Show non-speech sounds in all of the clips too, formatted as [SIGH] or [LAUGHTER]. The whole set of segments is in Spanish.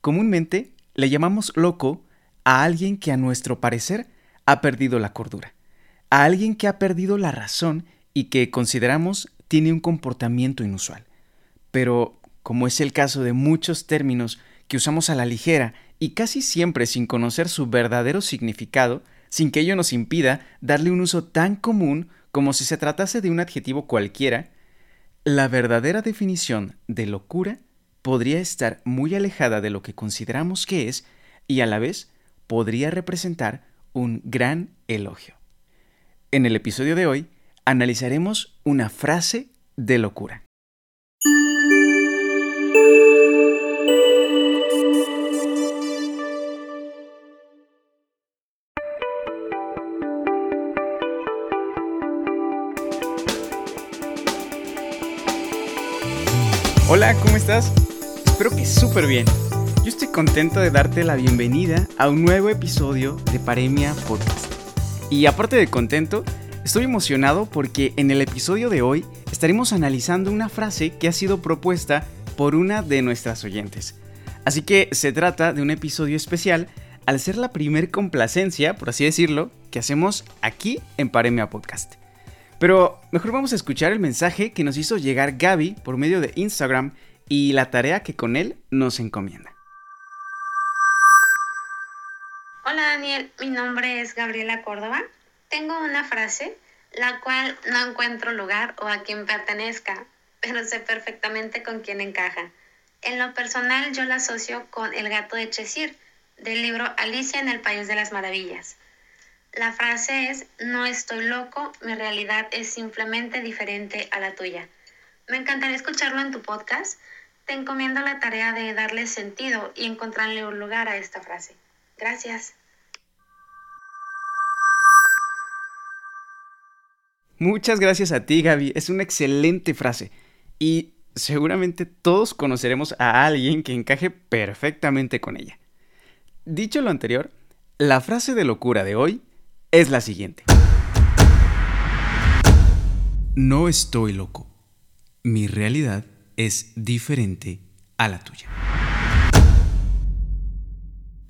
Comúnmente le llamamos loco a alguien que a nuestro parecer ha perdido la cordura, a alguien que ha perdido la razón y que consideramos tiene un comportamiento inusual. Pero, como es el caso de muchos términos que usamos a la ligera y casi siempre sin conocer su verdadero significado, sin que ello nos impida darle un uso tan común como si se tratase de un adjetivo cualquiera, la verdadera definición de locura podría estar muy alejada de lo que consideramos que es y a la vez podría representar un gran elogio. En el episodio de hoy analizaremos una frase de locura. Hola, ¿cómo estás? Espero que súper bien. Yo estoy contento de darte la bienvenida a un nuevo episodio de Paremia Podcast. Y aparte de contento, estoy emocionado porque en el episodio de hoy estaremos analizando una frase que ha sido propuesta por una de nuestras oyentes. Así que se trata de un episodio especial al ser la primer complacencia, por así decirlo, que hacemos aquí en Paremia Podcast. Pero mejor vamos a escuchar el mensaje que nos hizo llegar Gaby por medio de Instagram y la tarea que con él nos encomienda. Hola Daniel, mi nombre es Gabriela Córdoba. Tengo una frase la cual no encuentro lugar o a quien pertenezca, pero sé perfectamente con quién encaja. En lo personal yo la asocio con El gato de Cheshire, del libro Alicia en el País de las Maravillas. La frase es, no estoy loco, mi realidad es simplemente diferente a la tuya. Me encantaría escucharlo en tu podcast. Te encomiendo la tarea de darle sentido y encontrarle un lugar a esta frase. Gracias. Muchas gracias a ti, Gaby. Es una excelente frase. Y seguramente todos conoceremos a alguien que encaje perfectamente con ella. Dicho lo anterior, la frase de locura de hoy es la siguiente. No estoy loco. Mi realidad es diferente a la tuya.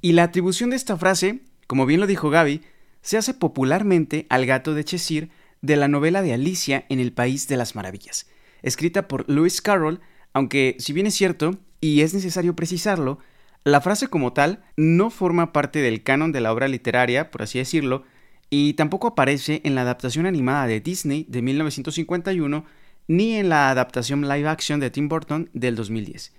Y la atribución de esta frase, como bien lo dijo Gaby, se hace popularmente al gato de Cheshire de la novela de Alicia en el País de las Maravillas, escrita por Lewis Carroll, aunque si bien es cierto, y es necesario precisarlo, la frase como tal no forma parte del canon de la obra literaria, por así decirlo, y tampoco aparece en la adaptación animada de Disney de 1951 ni en la adaptación live action de Tim Burton del 2010.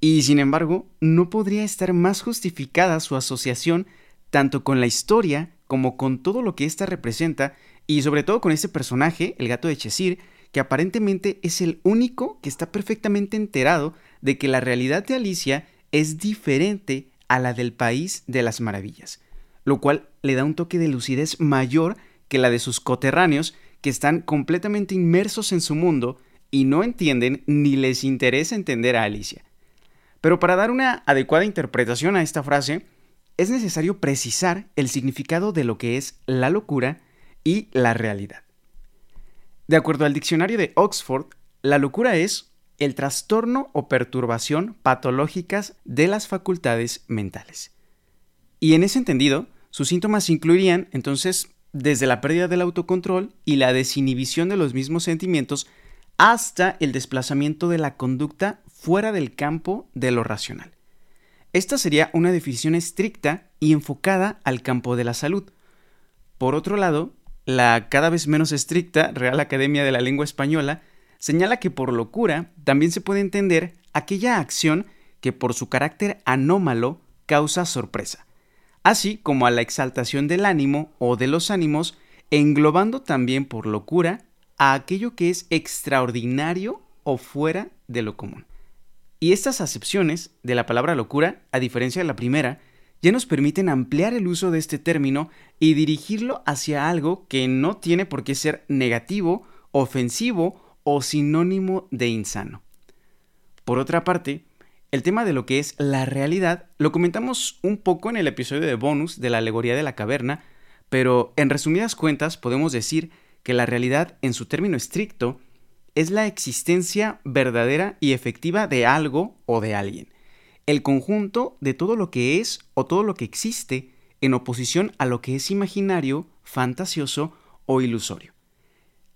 Y sin embargo, no podría estar más justificada su asociación tanto con la historia como con todo lo que ésta representa y sobre todo con este personaje, el gato de Cheshire, que aparentemente es el único que está perfectamente enterado de que la realidad de Alicia es diferente a la del País de las Maravillas lo cual le da un toque de lucidez mayor que la de sus coterráneos que están completamente inmersos en su mundo y no entienden ni les interesa entender a Alicia. Pero para dar una adecuada interpretación a esta frase, es necesario precisar el significado de lo que es la locura y la realidad. De acuerdo al diccionario de Oxford, la locura es el trastorno o perturbación patológicas de las facultades mentales. Y en ese entendido, sus síntomas incluirían entonces desde la pérdida del autocontrol y la desinhibición de los mismos sentimientos hasta el desplazamiento de la conducta fuera del campo de lo racional. Esta sería una definición estricta y enfocada al campo de la salud. Por otro lado, la cada vez menos estricta Real Academia de la Lengua Española señala que por locura también se puede entender aquella acción que por su carácter anómalo causa sorpresa, así como a la exaltación del ánimo o de los ánimos, englobando también por locura a aquello que es extraordinario o fuera de lo común. Y estas acepciones de la palabra locura, a diferencia de la primera, ya nos permiten ampliar el uso de este término y dirigirlo hacia algo que no tiene por qué ser negativo, ofensivo o sinónimo de insano. Por otra parte, el tema de lo que es la realidad lo comentamos un poco en el episodio de bonus de la alegoría de la caverna, pero en resumidas cuentas podemos decir que la realidad en su término estricto es la existencia verdadera y efectiva de algo o de alguien. el conjunto de todo lo que es o todo lo que existe en oposición a lo que es imaginario, fantasioso o ilusorio.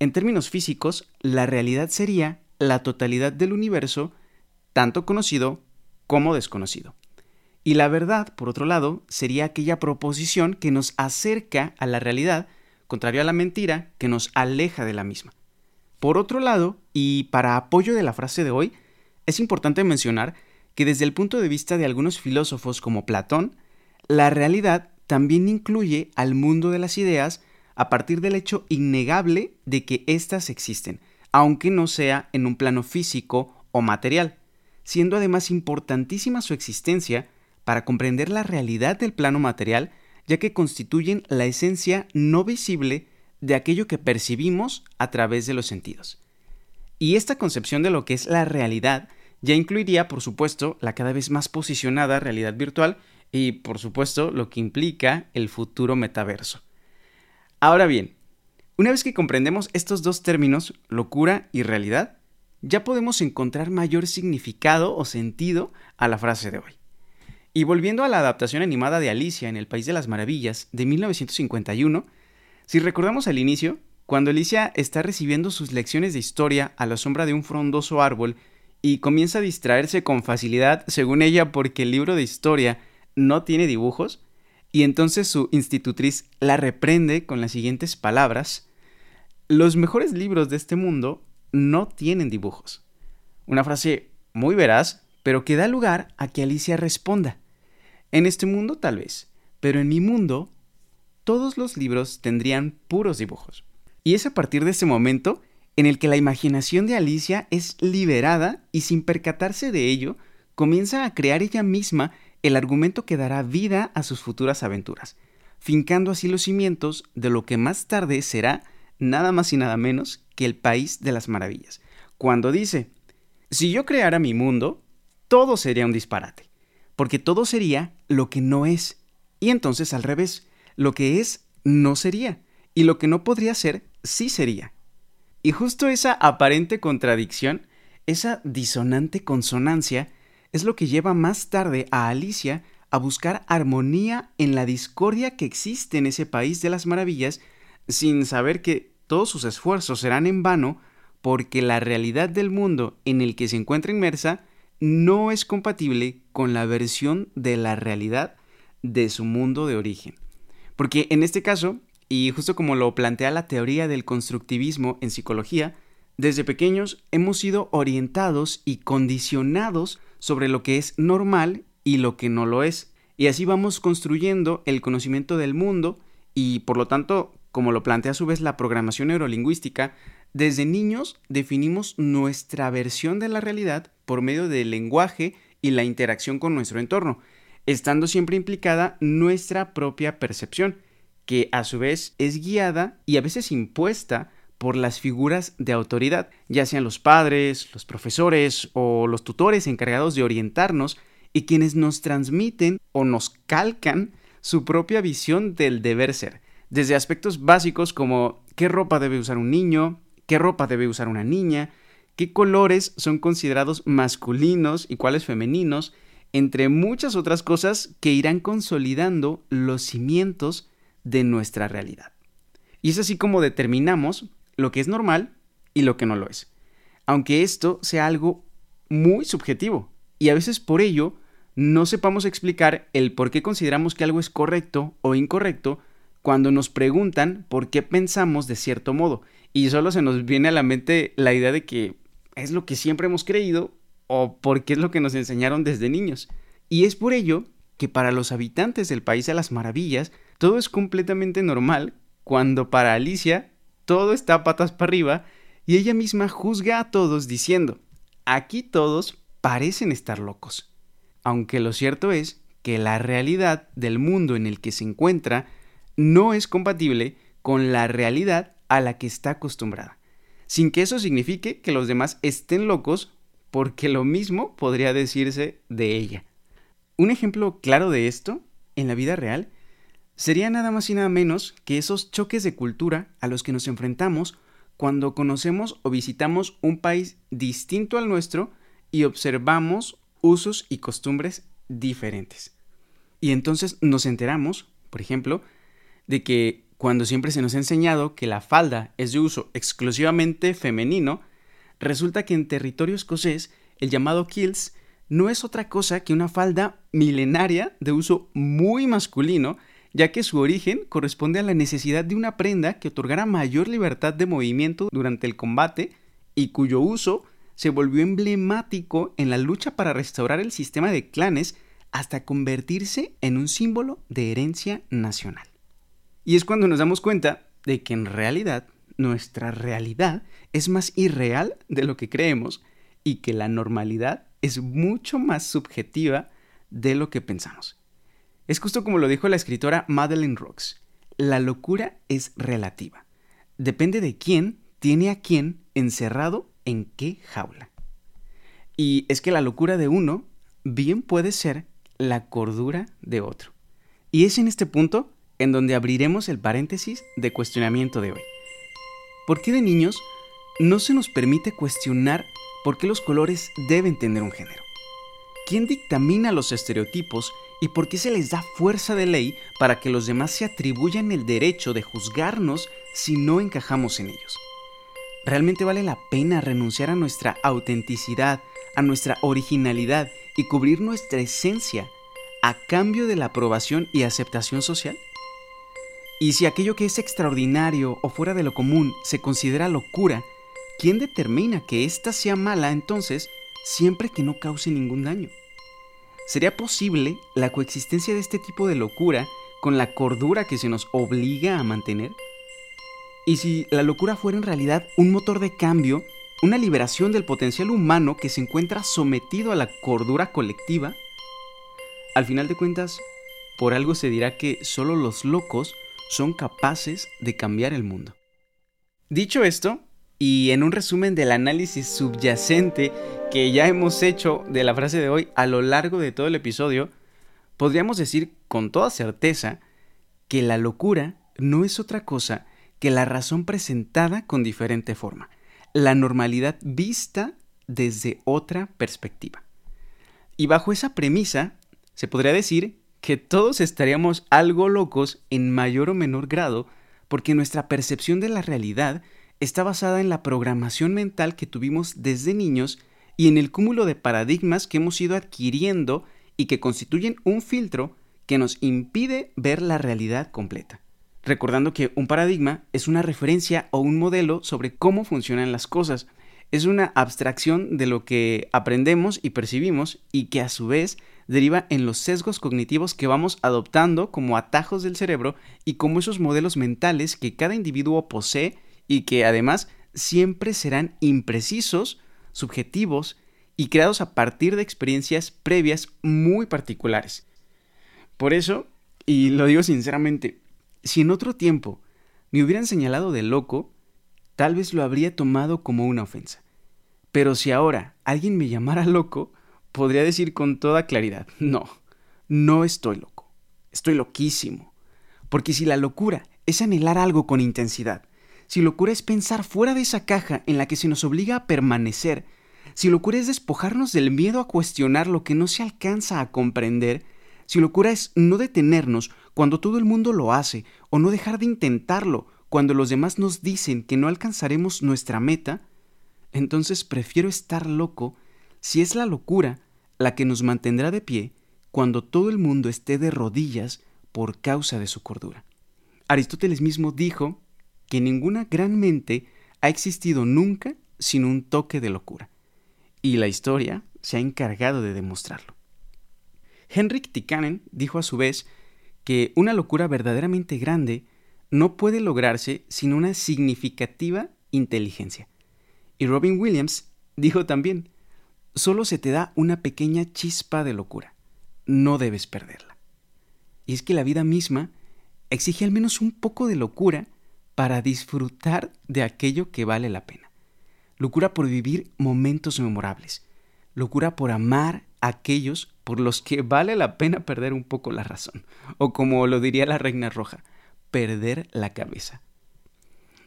En términos físicos, la realidad sería la totalidad del universo, tanto conocido como desconocido. Y la verdad, por otro lado, sería aquella proposición que nos acerca a la realidad, contrario a la mentira, que nos aleja de la misma. Por otro lado, y para apoyo de la frase de hoy, es importante mencionar que desde el punto de vista de algunos filósofos como Platón, la realidad también incluye al mundo de las ideas a partir del hecho innegable de que éstas existen, aunque no sea en un plano físico o material, siendo además importantísima su existencia para comprender la realidad del plano material, ya que constituyen la esencia no visible de aquello que percibimos a través de los sentidos. Y esta concepción de lo que es la realidad ya incluiría, por supuesto, la cada vez más posicionada realidad virtual y, por supuesto, lo que implica el futuro metaverso. Ahora bien, una vez que comprendemos estos dos términos, locura y realidad, ya podemos encontrar mayor significado o sentido a la frase de hoy. Y volviendo a la adaptación animada de Alicia en el País de las Maravillas de 1951, si recordamos al inicio, cuando Alicia está recibiendo sus lecciones de historia a la sombra de un frondoso árbol y comienza a distraerse con facilidad, según ella, porque el libro de historia no tiene dibujos, y entonces su institutriz la reprende con las siguientes palabras, los mejores libros de este mundo no tienen dibujos. Una frase muy veraz, pero que da lugar a que Alicia responda. En este mundo tal vez, pero en mi mundo todos los libros tendrían puros dibujos. Y es a partir de ese momento en el que la imaginación de Alicia es liberada y sin percatarse de ello, comienza a crear ella misma el argumento que dará vida a sus futuras aventuras, fincando así los cimientos de lo que más tarde será nada más y nada menos que el país de las maravillas, cuando dice, si yo creara mi mundo, todo sería un disparate, porque todo sería lo que no es, y entonces al revés, lo que es no sería, y lo que no podría ser sí sería. Y justo esa aparente contradicción, esa disonante consonancia, es lo que lleva más tarde a Alicia a buscar armonía en la discordia que existe en ese país de las maravillas, sin saber que todos sus esfuerzos serán en vano porque la realidad del mundo en el que se encuentra inmersa no es compatible con la versión de la realidad de su mundo de origen. Porque en este caso, y justo como lo plantea la teoría del constructivismo en psicología, desde pequeños hemos sido orientados y condicionados sobre lo que es normal y lo que no lo es. Y así vamos construyendo el conocimiento del mundo y por lo tanto, como lo plantea a su vez la programación neurolingüística, desde niños definimos nuestra versión de la realidad por medio del lenguaje y la interacción con nuestro entorno estando siempre implicada nuestra propia percepción, que a su vez es guiada y a veces impuesta por las figuras de autoridad, ya sean los padres, los profesores o los tutores encargados de orientarnos y quienes nos transmiten o nos calcan su propia visión del deber ser, desde aspectos básicos como qué ropa debe usar un niño, qué ropa debe usar una niña, qué colores son considerados masculinos y cuáles femeninos, entre muchas otras cosas que irán consolidando los cimientos de nuestra realidad. Y es así como determinamos lo que es normal y lo que no lo es. Aunque esto sea algo muy subjetivo y a veces por ello no sepamos explicar el por qué consideramos que algo es correcto o incorrecto cuando nos preguntan por qué pensamos de cierto modo y solo se nos viene a la mente la idea de que es lo que siempre hemos creído o porque es lo que nos enseñaron desde niños. Y es por ello que para los habitantes del País de las Maravillas todo es completamente normal, cuando para Alicia todo está patas para arriba y ella misma juzga a todos diciendo, aquí todos parecen estar locos. Aunque lo cierto es que la realidad del mundo en el que se encuentra no es compatible con la realidad a la que está acostumbrada, sin que eso signifique que los demás estén locos porque lo mismo podría decirse de ella. Un ejemplo claro de esto, en la vida real, sería nada más y nada menos que esos choques de cultura a los que nos enfrentamos cuando conocemos o visitamos un país distinto al nuestro y observamos usos y costumbres diferentes. Y entonces nos enteramos, por ejemplo, de que cuando siempre se nos ha enseñado que la falda es de uso exclusivamente femenino, resulta que en territorio escocés el llamado kilts no es otra cosa que una falda milenaria de uso muy masculino, ya que su origen corresponde a la necesidad de una prenda que otorgara mayor libertad de movimiento durante el combate y cuyo uso se volvió emblemático en la lucha para restaurar el sistema de clanes hasta convertirse en un símbolo de herencia nacional. Y es cuando nos damos cuenta de que en realidad nuestra realidad es más irreal de lo que creemos y que la normalidad es mucho más subjetiva de lo que pensamos. Es justo como lo dijo la escritora Madeleine Rocks. La locura es relativa. Depende de quién tiene a quién encerrado en qué jaula. Y es que la locura de uno bien puede ser la cordura de otro. Y es en este punto en donde abriremos el paréntesis de cuestionamiento de hoy. ¿Por qué de niños no se nos permite cuestionar por qué los colores deben tener un género? ¿Quién dictamina los estereotipos y por qué se les da fuerza de ley para que los demás se atribuyan el derecho de juzgarnos si no encajamos en ellos? ¿Realmente vale la pena renunciar a nuestra autenticidad, a nuestra originalidad y cubrir nuestra esencia a cambio de la aprobación y aceptación social? Y si aquello que es extraordinario o fuera de lo común se considera locura, ¿quién determina que ésta sea mala entonces siempre que no cause ningún daño? ¿Sería posible la coexistencia de este tipo de locura con la cordura que se nos obliga a mantener? Y si la locura fuera en realidad un motor de cambio, una liberación del potencial humano que se encuentra sometido a la cordura colectiva, al final de cuentas, por algo se dirá que solo los locos son capaces de cambiar el mundo. Dicho esto, y en un resumen del análisis subyacente que ya hemos hecho de la frase de hoy a lo largo de todo el episodio, podríamos decir con toda certeza que la locura no es otra cosa que la razón presentada con diferente forma, la normalidad vista desde otra perspectiva. Y bajo esa premisa, se podría decir que todos estaríamos algo locos en mayor o menor grado porque nuestra percepción de la realidad está basada en la programación mental que tuvimos desde niños y en el cúmulo de paradigmas que hemos ido adquiriendo y que constituyen un filtro que nos impide ver la realidad completa recordando que un paradigma es una referencia o un modelo sobre cómo funcionan las cosas. Es una abstracción de lo que aprendemos y percibimos y que a su vez deriva en los sesgos cognitivos que vamos adoptando como atajos del cerebro y como esos modelos mentales que cada individuo posee y que además siempre serán imprecisos, subjetivos y creados a partir de experiencias previas muy particulares. Por eso, y lo digo sinceramente, si en otro tiempo me hubieran señalado de loco, tal vez lo habría tomado como una ofensa. Pero si ahora alguien me llamara loco, podría decir con toda claridad, [LAUGHS] no, no estoy loco, estoy loquísimo. Porque si la locura es anhelar algo con intensidad, si locura es pensar fuera de esa caja en la que se nos obliga a permanecer, si locura es despojarnos del miedo a cuestionar lo que no se alcanza a comprender, si locura es no detenernos cuando todo el mundo lo hace, o no dejar de intentarlo cuando los demás nos dicen que no alcanzaremos nuestra meta, entonces prefiero estar loco si es la locura la que nos mantendrá de pie cuando todo el mundo esté de rodillas por causa de su cordura. Aristóteles mismo dijo que ninguna gran mente ha existido nunca sin un toque de locura, y la historia se ha encargado de demostrarlo. Henrik Tikkanen dijo a su vez que una locura verdaderamente grande no puede lograrse sin una significativa inteligencia. Y Robin Williams dijo también, solo se te da una pequeña chispa de locura, no debes perderla. Y es que la vida misma exige al menos un poco de locura para disfrutar de aquello que vale la pena. Locura por vivir momentos memorables. Locura por amar a aquellos por los que vale la pena perder un poco la razón, o como lo diría la reina roja, perder la cabeza.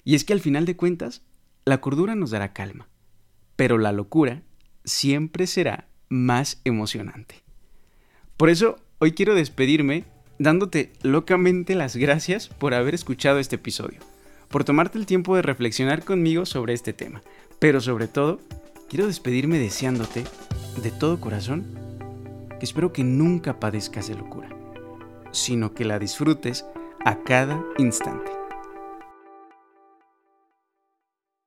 Y es que al final de cuentas, la cordura nos dará calma, pero la locura siempre será más emocionante. Por eso, hoy quiero despedirme dándote locamente las gracias por haber escuchado este episodio, por tomarte el tiempo de reflexionar conmigo sobre este tema, pero sobre todo, quiero despedirme deseándote, de todo corazón, que espero que nunca padezcas de locura, sino que la disfrutes a cada instante.